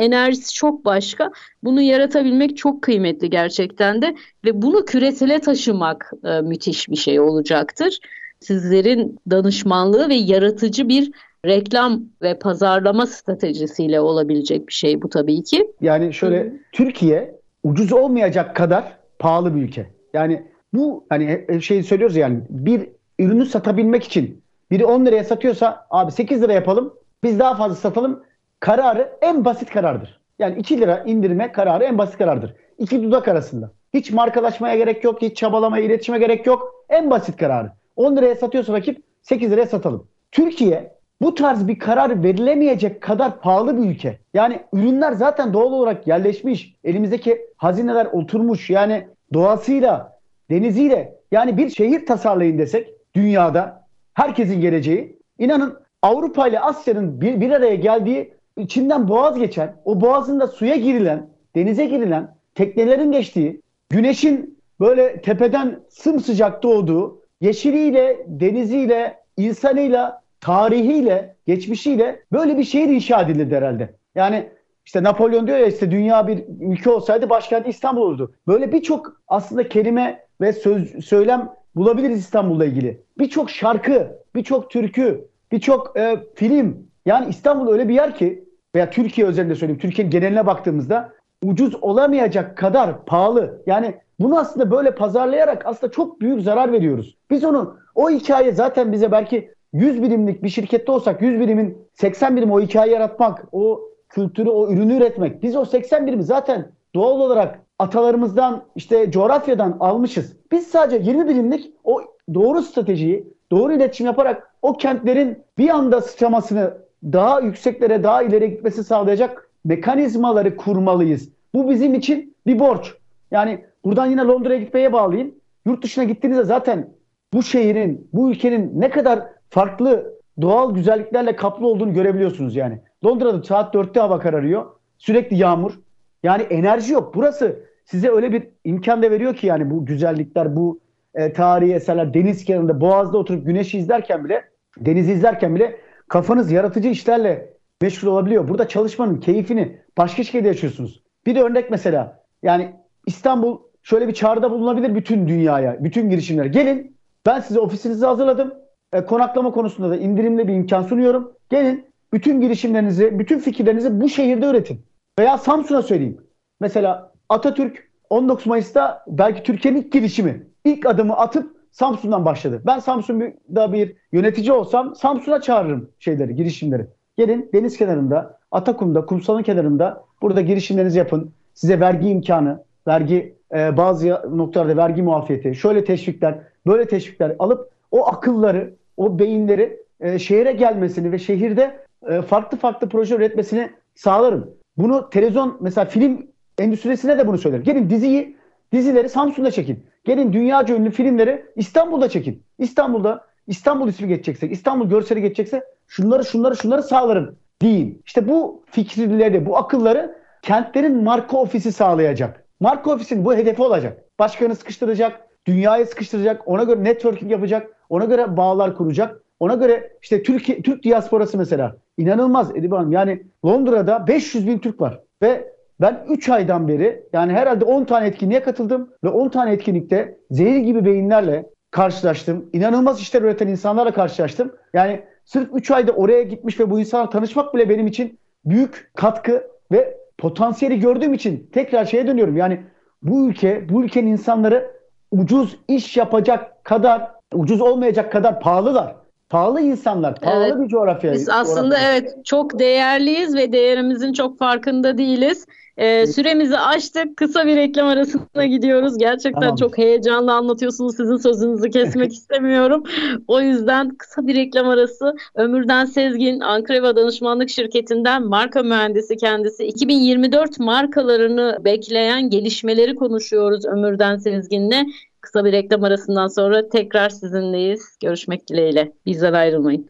enerjisi çok başka. Bunu yaratabilmek çok kıymetli gerçekten de ve bunu küresele taşımak e, müthiş bir şey olacaktır. Sizlerin danışmanlığı ve yaratıcı bir reklam ve pazarlama stratejisiyle olabilecek bir şey bu tabii ki. Yani şöyle. Türkiye ucuz olmayacak kadar pahalı bir ülke. Yani bu hani şey söylüyoruz yani bir ürünü satabilmek için biri 10 liraya satıyorsa abi 8 lira yapalım biz daha fazla satalım kararı en basit karardır. Yani 2 lira indirme kararı en basit karardır. İki dudak arasında. Hiç markalaşmaya gerek yok, hiç çabalamaya, iletişime gerek yok. En basit kararı. 10 liraya satıyorsa rakip 8 liraya satalım. Türkiye bu tarz bir karar verilemeyecek kadar pahalı bir ülke. Yani ürünler zaten doğal olarak yerleşmiş. Elimizdeki hazineler oturmuş. Yani doğasıyla, deniziyle yani bir şehir tasarlayın desek dünyada herkesin geleceği inanın Avrupa ile Asya'nın bir, bir araya geldiği içinden boğaz geçen o boğazında suya girilen denize girilen teknelerin geçtiği güneşin böyle tepeden sımsıcak doğduğu yeşiliyle deniziyle insanıyla tarihiyle geçmişiyle böyle bir şehir inşa edilirdi herhalde. Yani işte Napolyon diyor ya işte dünya bir ülke olsaydı başkenti İstanbul olurdu. Böyle birçok aslında kelime ve söz, söylem bulabiliriz İstanbul'la ilgili. Birçok şarkı, birçok türkü, birçok e, film. Yani İstanbul öyle bir yer ki veya Türkiye özelinde söyleyeyim. Türkiye'nin geneline baktığımızda ucuz olamayacak kadar pahalı. Yani bunu aslında böyle pazarlayarak aslında çok büyük zarar veriyoruz. Biz onu o hikaye zaten bize belki 100 birimlik bir şirkette olsak 100 birimin 80 birim o hikaye yaratmak, o kültürü, o ürünü üretmek. Biz o 80 birimi zaten doğal olarak atalarımızdan işte coğrafyadan almışız. Biz sadece 20 birimlik o doğru stratejiyi, doğru iletişim yaparak o kentlerin bir anda sıçramasını daha yükseklere, daha ileri gitmesi sağlayacak mekanizmaları kurmalıyız. Bu bizim için bir borç. Yani buradan yine Londra'ya gitmeye bağlayayım. Yurt dışına gittiğinizde zaten bu şehrin, bu ülkenin ne kadar farklı doğal güzelliklerle kaplı olduğunu görebiliyorsunuz yani. Londra'da saat 4'te hava kararıyor. Sürekli yağmur. Yani enerji yok. Burası size öyle bir imkan da veriyor ki yani bu güzellikler, bu e, tarihi eserler deniz kenarında, boğazda oturup güneşi izlerken bile, denizi izlerken bile kafanız yaratıcı işlerle meşgul olabiliyor. Burada çalışmanın keyfini başka şekilde yaşıyorsunuz. Bir de örnek mesela yani İstanbul şöyle bir çağrıda bulunabilir bütün dünyaya, bütün girişimler. Gelin ben size ofisinizi hazırladım. E, konaklama konusunda da indirimli bir imkan sunuyorum. Gelin bütün girişimlerinizi, bütün fikirlerinizi bu şehirde üretin. Veya Samsun'a söyleyeyim. Mesela Atatürk 19 Mayıs'ta belki Türkiye'nin ilk girişimi, ilk adımı atıp Samsun'dan başladı. Ben Samsun'da bir yönetici olsam Samsun'a çağırırım şeyleri, girişimleri. Gelin deniz kenarında, Atakum'da, kumsalın kenarında burada girişimlerinizi yapın. Size vergi imkanı, vergi e, bazı noktalarda vergi muafiyeti, şöyle teşvikler, böyle teşvikler alıp o akılları, o beyinleri e, şehire gelmesini ve şehirde e, farklı farklı proje üretmesini sağlarım. Bunu televizyon mesela film endüstrisine de bunu söylerim. Gelin diziyi, dizileri Samsun'da çekin. Gelin dünyaca ünlü filmleri İstanbul'da çekin. İstanbul'da İstanbul ismi geçecekse, İstanbul görseli geçecekse şunları şunları şunları sağlarım deyin. İşte bu fikirleri, bu akılları kentlerin marka ofisi sağlayacak. Marka ofisin bu hedefi olacak. Başkanı sıkıştıracak, dünyayı sıkıştıracak, ona göre networking yapacak, ona göre bağlar kuracak. Ona göre işte Türkiye, Türk diasporası mesela inanılmaz Edip Hanım. Yani Londra'da 500 bin Türk var ve ben 3 aydan beri yani herhalde 10 tane etkinliğe katıldım ve 10 tane etkinlikte zehir gibi beyinlerle karşılaştım. İnanılmaz işler üreten insanlarla karşılaştım. Yani sırf 3 ayda oraya gitmiş ve bu insanla tanışmak bile benim için büyük katkı ve potansiyeli gördüğüm için tekrar şeye dönüyorum. Yani bu ülke, bu ülkenin insanları ucuz iş yapacak kadar, ucuz olmayacak kadar pahalılar. Pahalı insanlar, pahalı evet. bir coğrafya. Biz aslında coğrafya. evet çok değerliyiz ve değerimizin çok farkında değiliz. Ee, süremizi açtık. Kısa bir reklam arasına gidiyoruz. Gerçekten tamam. çok heyecanlı anlatıyorsunuz. Sizin sözünüzü kesmek istemiyorum. O yüzden kısa bir reklam arası. Ömürden Sezgin, Ankreva Danışmanlık Şirketi'nden marka mühendisi kendisi. 2024 markalarını bekleyen gelişmeleri konuşuyoruz Ömürden Sezgin'le. Kısa bir reklam arasından sonra tekrar sizinleyiz. Görüşmek dileğiyle. Bizden ayrılmayın.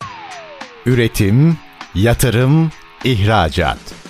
Üretim, yatırım, ihracat.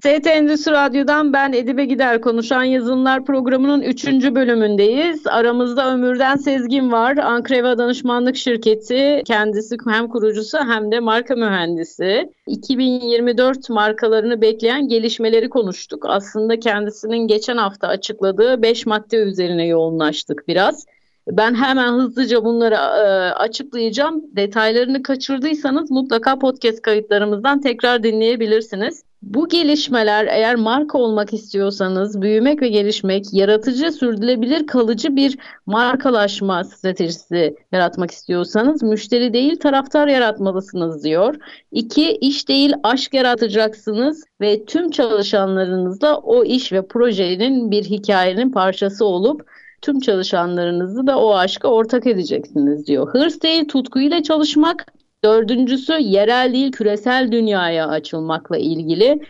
ST Endüstri Radyo'dan ben Edibe Gider Konuşan Yazınlar programının 3. bölümündeyiz. Aramızda Ömürden Sezgin var. Ankreva Danışmanlık Şirketi kendisi hem kurucusu hem de marka mühendisi. 2024 markalarını bekleyen gelişmeleri konuştuk. Aslında kendisinin geçen hafta açıkladığı 5 madde üzerine yoğunlaştık biraz. Ben hemen hızlıca bunları e, açıklayacağım. Detaylarını kaçırdıysanız mutlaka podcast kayıtlarımızdan tekrar dinleyebilirsiniz. Bu gelişmeler eğer marka olmak istiyorsanız büyümek ve gelişmek, yaratıcı, sürdürülebilir, kalıcı bir markalaşma stratejisi yaratmak istiyorsanız müşteri değil taraftar yaratmalısınız diyor. İki, iş değil aşk yaratacaksınız ve tüm çalışanlarınızla o iş ve projenin bir hikayenin parçası olup tüm çalışanlarınızı da o aşka ortak edeceksiniz diyor. Hırs değil tutkuyla çalışmak, Dördüncüsü yerel değil küresel dünyaya açılmakla ilgili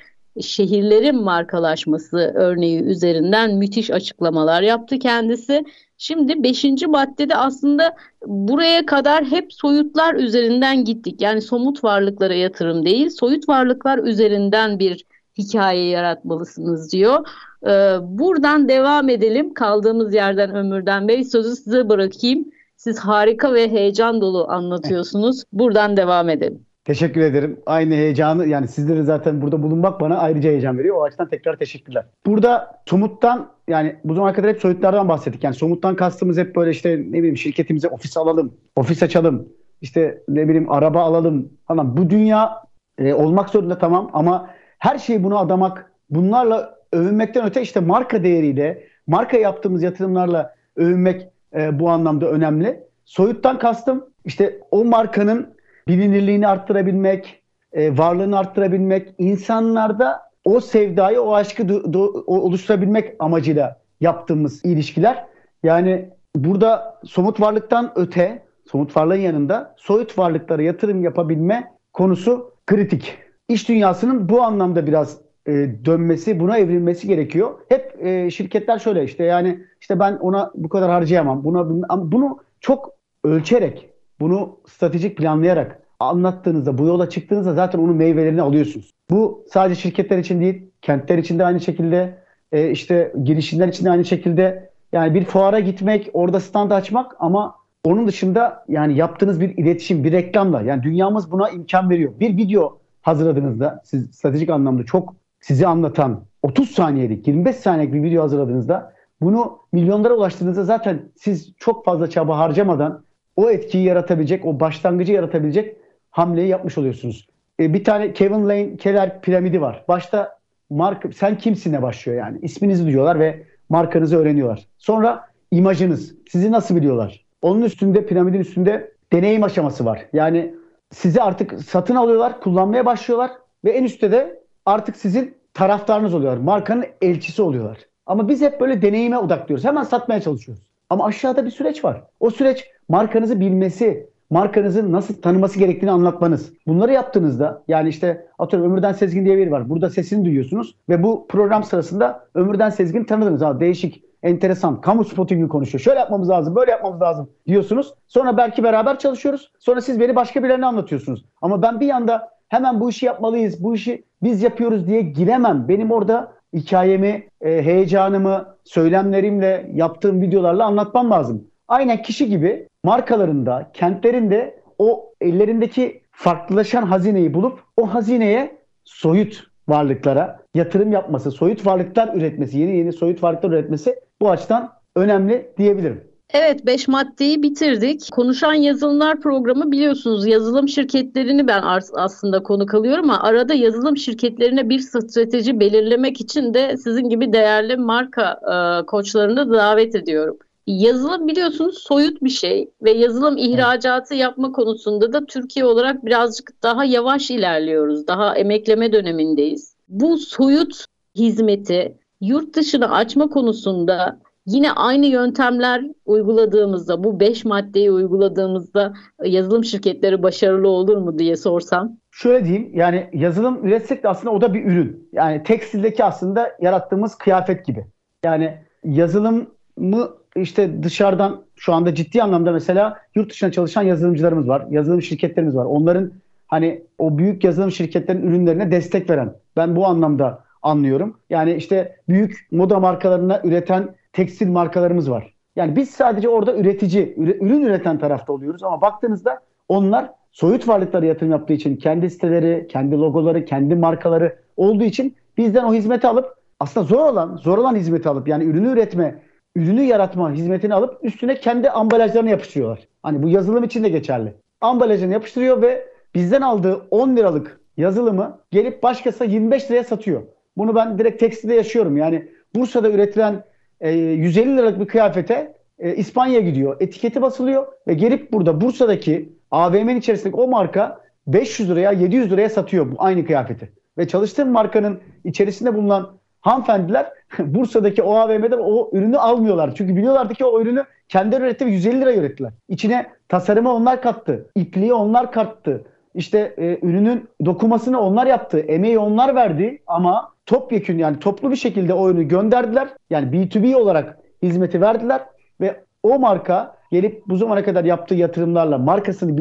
şehirlerin markalaşması örneği üzerinden müthiş açıklamalar yaptı kendisi. Şimdi beşinci maddede aslında buraya kadar hep soyutlar üzerinden gittik. Yani somut varlıklara yatırım değil, soyut varlıklar üzerinden bir hikaye yaratmalısınız diyor. Ee, buradan devam edelim. Kaldığımız yerden Ömürden Bey sözü size bırakayım. Siz harika ve heyecan dolu anlatıyorsunuz. Buradan devam edelim. Teşekkür ederim. Aynı heyecanı yani sizlerin zaten burada bulunmak bana ayrıca heyecan veriyor. O açıdan tekrar teşekkürler. Burada somuttan yani bu zamana kadar hep soyutlardan bahsettik. Yani somuttan kastımız hep böyle işte ne bileyim şirketimize ofis alalım, ofis açalım, işte ne bileyim araba alalım falan. Bu dünya e, olmak zorunda tamam ama her şeyi buna adamak, bunlarla övünmekten öte işte marka değeriyle, marka yaptığımız yatırımlarla övünmek e, bu anlamda önemli. Soyuttan kastım işte o markanın bilinirliğini arttırabilmek, e, varlığını arttırabilmek, insanlarda o sevdayı, o aşkı do- do- oluşturabilmek amacıyla yaptığımız ilişkiler. Yani burada somut varlıktan öte, somut varlığın yanında soyut varlıklara yatırım yapabilme konusu kritik. İş dünyasının bu anlamda biraz e, dönmesi, buna evrilmesi gerekiyor. Hep e, şirketler şöyle işte yani işte ben ona bu kadar harcayamam. Buna ama bunu çok ölçerek, bunu stratejik planlayarak anlattığınızda, bu yola çıktığınızda zaten onun meyvelerini alıyorsunuz. Bu sadece şirketler için değil, kentler için de aynı şekilde, e, işte girişimler için de aynı şekilde. Yani bir fuara gitmek, orada stand açmak ama onun dışında yani yaptığınız bir iletişim, bir reklamla yani dünyamız buna imkan veriyor. Bir video hazırladığınızda siz stratejik anlamda çok sizi anlatan 30 saniyelik 25 saniyelik bir video hazırladığınızda Bunu milyonlara ulaştığınızda zaten siz çok fazla çaba harcamadan o etkiyi yaratabilecek, o başlangıcı yaratabilecek hamleyi yapmış oluyorsunuz. E, bir tane Kevin Lane Keller piramidi var. Başta marka sen kimsine başlıyor yani. İsminizi duyuyorlar ve markanızı öğreniyorlar. Sonra imajınız. Sizi nasıl biliyorlar? Onun üstünde piramidin üstünde deneyim aşaması var. Yani sizi artık satın alıyorlar, kullanmaya başlıyorlar ve en üstte de artık sizin taraftarınız oluyorlar. Markanın elçisi oluyorlar. Ama biz hep böyle deneyime odaklıyoruz. Hemen satmaya çalışıyoruz. Ama aşağıda bir süreç var. O süreç markanızı bilmesi, markanızın nasıl tanıması gerektiğini anlatmanız. Bunları yaptığınızda yani işte atıyorum Ömürden Sezgin diye biri var. Burada sesini duyuyorsunuz ve bu program sırasında Ömürden Sezgin tanıdınız. Ha, değişik, enteresan, kamu spotu gibi konuşuyor. Şöyle yapmamız lazım, böyle yapmamız lazım diyorsunuz. Sonra belki beraber çalışıyoruz. Sonra siz beni başka birilerine anlatıyorsunuz. Ama ben bir yanda hemen bu işi yapmalıyız, bu işi biz yapıyoruz diye giremem. Benim orada hikayemi, e, heyecanımı, söylemlerimle, yaptığım videolarla anlatmam lazım. Aynen kişi gibi markalarında, kentlerinde o ellerindeki farklılaşan hazineyi bulup o hazineye soyut varlıklara yatırım yapması, soyut varlıklar üretmesi, yeni yeni soyut varlıklar üretmesi bu açıdan önemli diyebilirim. Evet 5 maddeyi bitirdik. Konuşan Yazılımlar programı biliyorsunuz yazılım şirketlerini ben aslında konuk alıyorum ama arada yazılım şirketlerine bir strateji belirlemek için de sizin gibi değerli marka e, koçlarını davet ediyorum. Yazılım biliyorsunuz soyut bir şey ve yazılım ihracatı yapma konusunda da Türkiye olarak birazcık daha yavaş ilerliyoruz. Daha emekleme dönemindeyiz. Bu soyut hizmeti yurt dışına açma konusunda Yine aynı yöntemler uyguladığımızda, bu beş maddeyi uyguladığımızda yazılım şirketleri başarılı olur mu diye sorsam? Şöyle diyeyim yani yazılım üretsek de aslında o da bir ürün. Yani tekstildeki aslında yarattığımız kıyafet gibi. Yani yazılımı işte dışarıdan şu anda ciddi anlamda mesela yurt dışına çalışan yazılımcılarımız var. Yazılım şirketlerimiz var. Onların hani o büyük yazılım şirketlerin ürünlerine destek veren. Ben bu anlamda anlıyorum. Yani işte büyük moda markalarına üreten tekstil markalarımız var. Yani biz sadece orada üretici, ürün üreten tarafta oluyoruz ama baktığınızda onlar soyut varlıklara yatırım yaptığı için kendi siteleri, kendi logoları, kendi markaları olduğu için bizden o hizmeti alıp aslında zor olan, zor olan hizmeti alıp yani ürünü üretme, ürünü yaratma hizmetini alıp üstüne kendi ambalajlarını yapıştırıyorlar. Hani bu yazılım için de geçerli. Ambalajını yapıştırıyor ve bizden aldığı 10 liralık yazılımı gelip başkasına 25 liraya satıyor. Bunu ben direkt tekstilde yaşıyorum. Yani Bursa'da üretilen e, 150 liralık bir kıyafete e, İspanya'ya gidiyor. Etiketi basılıyor ve gelip burada Bursa'daki AVM'nin içerisindeki o marka 500 liraya 700 liraya satıyor bu aynı kıyafeti. Ve çalıştığım markanın içerisinde bulunan hanımefendiler Bursa'daki o AVM'den o ürünü almıyorlar. Çünkü biliyorlardı ki o ürünü kendileri üretti ve 150 lira ürettiler. İçine tasarımı onlar kattı. ipliği onlar kattı. İşte e, ürünün dokumasını onlar yaptı. Emeği onlar verdi ama topyekün yani toplu bir şekilde o ürünü gönderdiler. Yani B2B olarak hizmeti verdiler ve o marka gelip bu zamana kadar yaptığı yatırımlarla markasını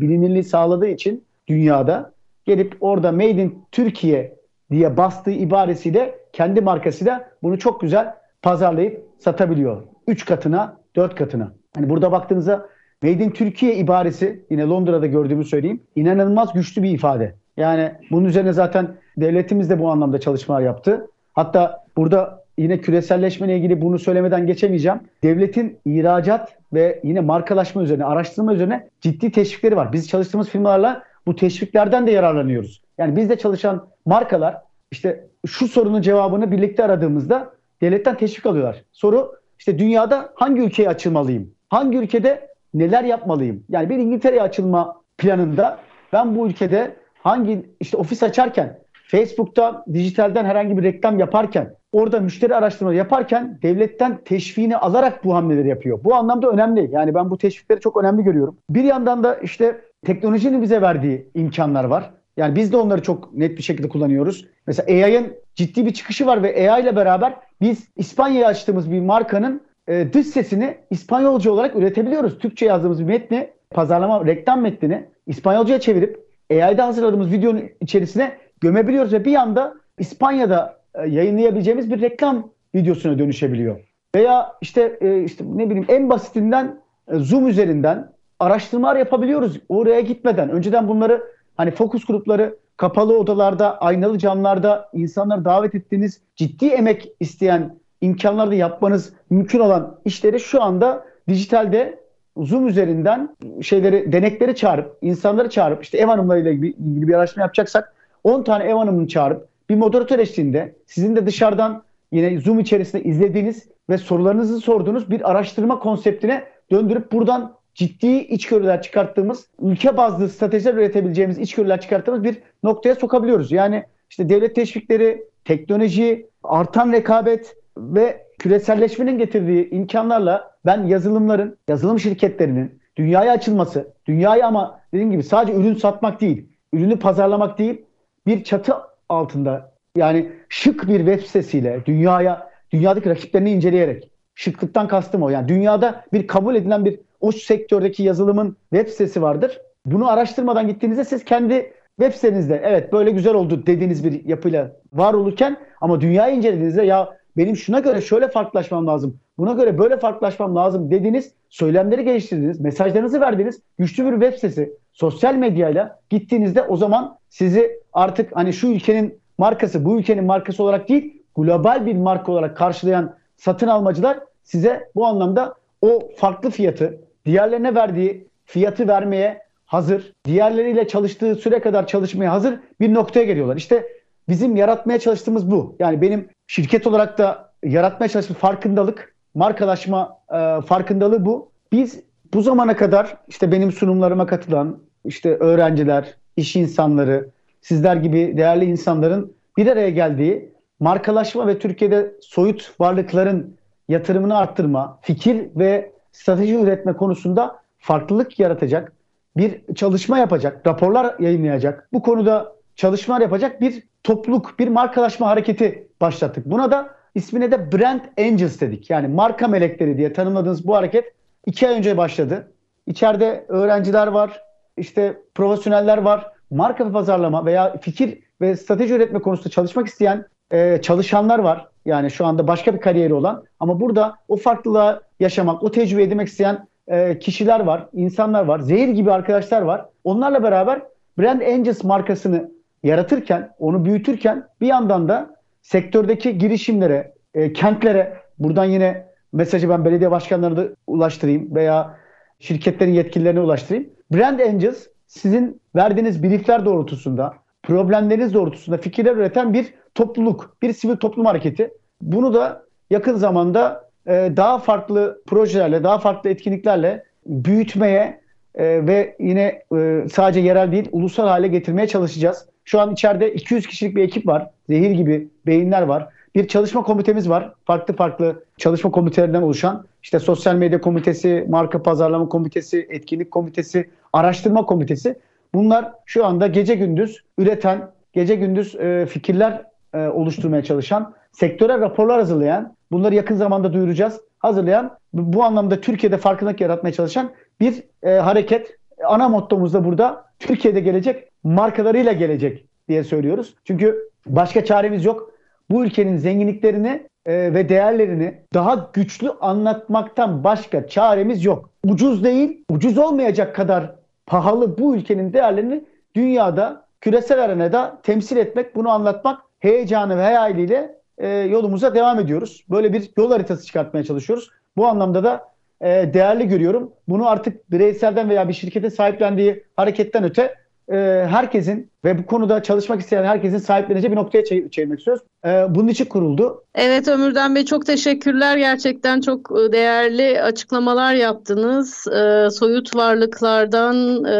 bilinirliği sağladığı için dünyada gelip orada Made in Türkiye diye bastığı ibaresiyle kendi markasıyla bunu çok güzel pazarlayıp satabiliyor. 3 katına, 4 katına. Hani burada baktığınızda Made in Türkiye ibaresi yine Londra'da gördüğümü söyleyeyim. inanılmaz güçlü bir ifade. Yani bunun üzerine zaten devletimiz de bu anlamda çalışmalar yaptı. Hatta burada yine küreselleşmeyle ilgili bunu söylemeden geçemeyeceğim. Devletin ihracat ve yine markalaşma üzerine, araştırma üzerine ciddi teşvikleri var. Biz çalıştığımız firmalarla bu teşviklerden de yararlanıyoruz. Yani bizde çalışan markalar işte şu sorunun cevabını birlikte aradığımızda devletten teşvik alıyorlar. Soru işte dünyada hangi ülkeye açılmalıyım? Hangi ülkede neler yapmalıyım? Yani bir İngiltere'ye açılma planında ben bu ülkede hangi işte ofis açarken Facebook'ta dijitalden herhangi bir reklam yaparken orada müşteri araştırma yaparken devletten teşviğini alarak bu hamleleri yapıyor. Bu anlamda önemli. Yani ben bu teşvikleri çok önemli görüyorum. Bir yandan da işte teknolojinin bize verdiği imkanlar var. Yani biz de onları çok net bir şekilde kullanıyoruz. Mesela AI'ın ciddi bir çıkışı var ve AI ile beraber biz İspanya'ya açtığımız bir markanın e, dış sesini İspanyolca olarak üretebiliyoruz. Türkçe yazdığımız bir metni, pazarlama, reklam metnini İspanyolcaya çevirip AI'de hazırladığımız videonun içerisine gömebiliyoruz ve bir anda İspanya'da e, yayınlayabileceğimiz bir reklam videosuna dönüşebiliyor. Veya işte e, işte ne bileyim en basitinden e, Zoom üzerinden araştırmalar yapabiliyoruz oraya gitmeden. Önceden bunları hani fokus grupları kapalı odalarda, aynalı camlarda insanları davet ettiğiniz ciddi emek isteyen imkanlarda yapmanız mümkün olan işleri şu anda dijitalde Zoom üzerinden şeyleri denekleri çağırıp insanları çağırıp işte ev hanımlarıyla ilgili, bir araştırma yapacaksak 10 tane ev hanımını çağırıp bir moderatör eşliğinde sizin de dışarıdan yine Zoom içerisinde izlediğiniz ve sorularınızı sorduğunuz bir araştırma konseptine döndürüp buradan ciddi içgörüler çıkarttığımız, ülke bazlı stratejiler üretebileceğimiz içgörüler çıkarttığımız bir noktaya sokabiliyoruz. Yani işte devlet teşvikleri, teknoloji, artan rekabet ve küreselleşmenin getirdiği imkanlarla ben yazılımların, yazılım şirketlerinin dünyaya açılması, dünyayı ama dediğim gibi sadece ürün satmak değil, ürünü pazarlamak değil, bir çatı altında yani şık bir web sitesiyle dünyaya, dünyadaki rakiplerini inceleyerek, şıklıktan kastım o. Yani dünyada bir kabul edilen bir o sektördeki yazılımın web sitesi vardır. Bunu araştırmadan gittiğinizde siz kendi web sitenizde evet böyle güzel oldu dediğiniz bir yapıyla var olurken ama dünyayı incelediğinizde ya benim şuna göre şöyle farklılaşmam lazım, buna göre böyle farklılaşmam lazım dediğiniz söylemleri geliştirdiğiniz, mesajlarınızı verdiğiniz güçlü bir web sitesi, sosyal medyayla gittiğinizde o zaman sizi artık hani şu ülkenin markası, bu ülkenin markası olarak değil, global bir marka olarak karşılayan satın almacılar size bu anlamda o farklı fiyatı, diğerlerine verdiği fiyatı vermeye hazır, diğerleriyle çalıştığı süre kadar çalışmaya hazır bir noktaya geliyorlar. İşte bizim yaratmaya çalıştığımız bu. Yani benim şirket olarak da yaratmaya çalıştığım farkındalık, markalaşma e, farkındalığı bu. Biz bu zamana kadar işte benim sunumlarıma katılan işte öğrenciler, iş insanları, sizler gibi değerli insanların bir araya geldiği markalaşma ve Türkiye'de soyut varlıkların yatırımını arttırma, fikir ve strateji üretme konusunda farklılık yaratacak bir çalışma yapacak, raporlar yayınlayacak. Bu konuda çalışmalar yapacak bir topluluk, bir markalaşma hareketi başlattık. Buna da ismine de Brand Angels dedik. Yani marka melekleri diye tanımladığınız bu hareket iki ay önce başladı. İçeride öğrenciler var, işte profesyoneller var. Marka ve pazarlama veya fikir ve strateji üretme konusunda çalışmak isteyen e, çalışanlar var. Yani şu anda başka bir kariyeri olan ama burada o farklılığa yaşamak, o tecrübe edinmek isteyen e, kişiler var, insanlar var, zehir gibi arkadaşlar var. Onlarla beraber Brand Angels markasını yaratırken, onu büyütürken bir yandan da sektördeki girişimlere, e, kentlere, buradan yine mesajı ben belediye başkanlarına da ulaştırayım veya şirketlerin yetkililerine ulaştırayım. Brand Angels sizin verdiğiniz briefler doğrultusunda, problemleriniz doğrultusunda fikirler üreten bir topluluk, bir sivil toplum hareketi. Bunu da yakın zamanda e, daha farklı projelerle, daha farklı etkinliklerle büyütmeye e, ve yine e, sadece yerel değil ulusal hale getirmeye çalışacağız. Şu an içeride 200 kişilik bir ekip var. Zehir gibi beyinler var. Bir çalışma komitemiz var. Farklı farklı çalışma komitelerinden oluşan. İşte sosyal medya komitesi, marka pazarlama komitesi, etkinlik komitesi, araştırma komitesi. Bunlar şu anda gece gündüz üreten, gece gündüz e, fikirler e, oluşturmaya çalışan, sektöre raporlar hazırlayan, bunları yakın zamanda duyuracağız, hazırlayan, bu anlamda Türkiye'de farkındalık yaratmaya çalışan bir e, hareket. Ana mottomuz da burada Türkiye'de gelecek, markalarıyla gelecek diye söylüyoruz. Çünkü başka çaremiz yok. Bu ülkenin zenginliklerini e, ve değerlerini daha güçlü anlatmaktan başka çaremiz yok. Ucuz değil, ucuz olmayacak kadar pahalı bu ülkenin değerlerini dünyada küresel arenada temsil etmek, bunu anlatmak heyecanı ve hayaliyle e, yolumuza devam ediyoruz. Böyle bir yol haritası çıkartmaya çalışıyoruz. Bu anlamda da e, değerli görüyorum. Bunu artık bireyselden veya bir şirkete sahiplendiği hareketten öte e, herkesin ve bu konuda çalışmak isteyen herkesin sahipleneceği bir noktaya çevirmek istiyoruz. E, bunun için kuruldu. Evet Ömürden Bey çok teşekkürler. Gerçekten çok e, değerli açıklamalar yaptınız. E, soyut varlıklardan e,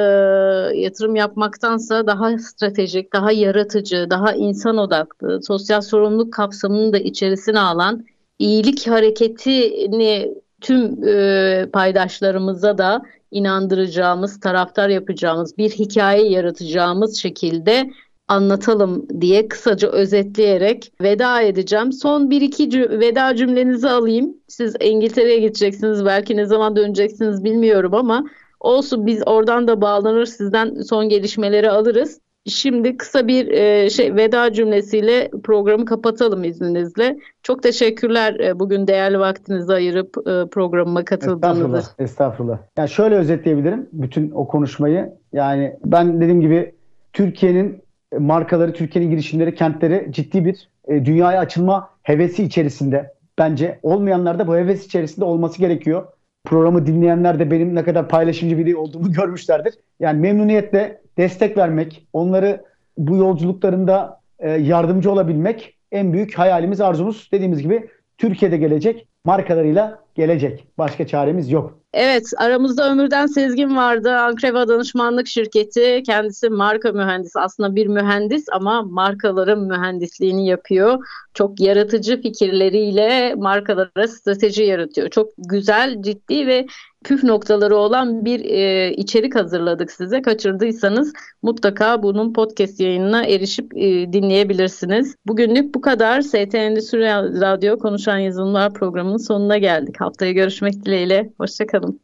yatırım yapmaktansa daha stratejik, daha yaratıcı, daha insan odaklı, sosyal sorumluluk kapsamını da içerisine alan iyilik hareketini tüm e, paydaşlarımıza da inandıracağımız, taraftar yapacağımız, bir hikaye yaratacağımız şekilde anlatalım diye kısaca özetleyerek veda edeceğim. Son bir iki cü- veda cümlenizi alayım. Siz İngiltere'ye gideceksiniz. Belki ne zaman döneceksiniz bilmiyorum ama olsun biz oradan da bağlanır sizden son gelişmeleri alırız. Şimdi kısa bir e, şey veda cümlesiyle programı kapatalım izninizle. Çok teşekkürler e, bugün değerli vaktinizi ayırıp e, programıma katıldığınız için. Estağfurullah. Estağfurullah. Yani şöyle özetleyebilirim bütün o konuşmayı. Yani ben dediğim gibi Türkiye'nin markaları, Türkiye'nin girişimleri, kentleri ciddi bir e, dünyaya açılma hevesi içerisinde. bence. Olmayanlar da bu heves içerisinde olması gerekiyor. Programı dinleyenler de benim ne kadar paylaşımcı biri olduğumu görmüşlerdir. Yani memnuniyetle destek vermek, onları bu yolculuklarında e, yardımcı olabilmek en büyük hayalimiz, arzumuz. Dediğimiz gibi Türkiye'de gelecek markalarıyla gelecek. Başka çaremiz yok. Evet, aramızda Ömürden Sezgin vardı. Ankreva Danışmanlık Şirketi. Kendisi marka mühendisi. Aslında bir mühendis ama markaların mühendisliğini yapıyor. Çok yaratıcı fikirleriyle markalara strateji yaratıyor. Çok güzel, ciddi ve püf noktaları olan bir e, içerik hazırladık size. Kaçırdıysanız mutlaka bunun podcast yayınına erişip e, dinleyebilirsiniz. Bugünlük bu kadar. ST Endüstri Radyo Konuşan Yazılımlar programının sonuna geldik. Haftaya görüşmek dileğiyle. Hoşçakalın.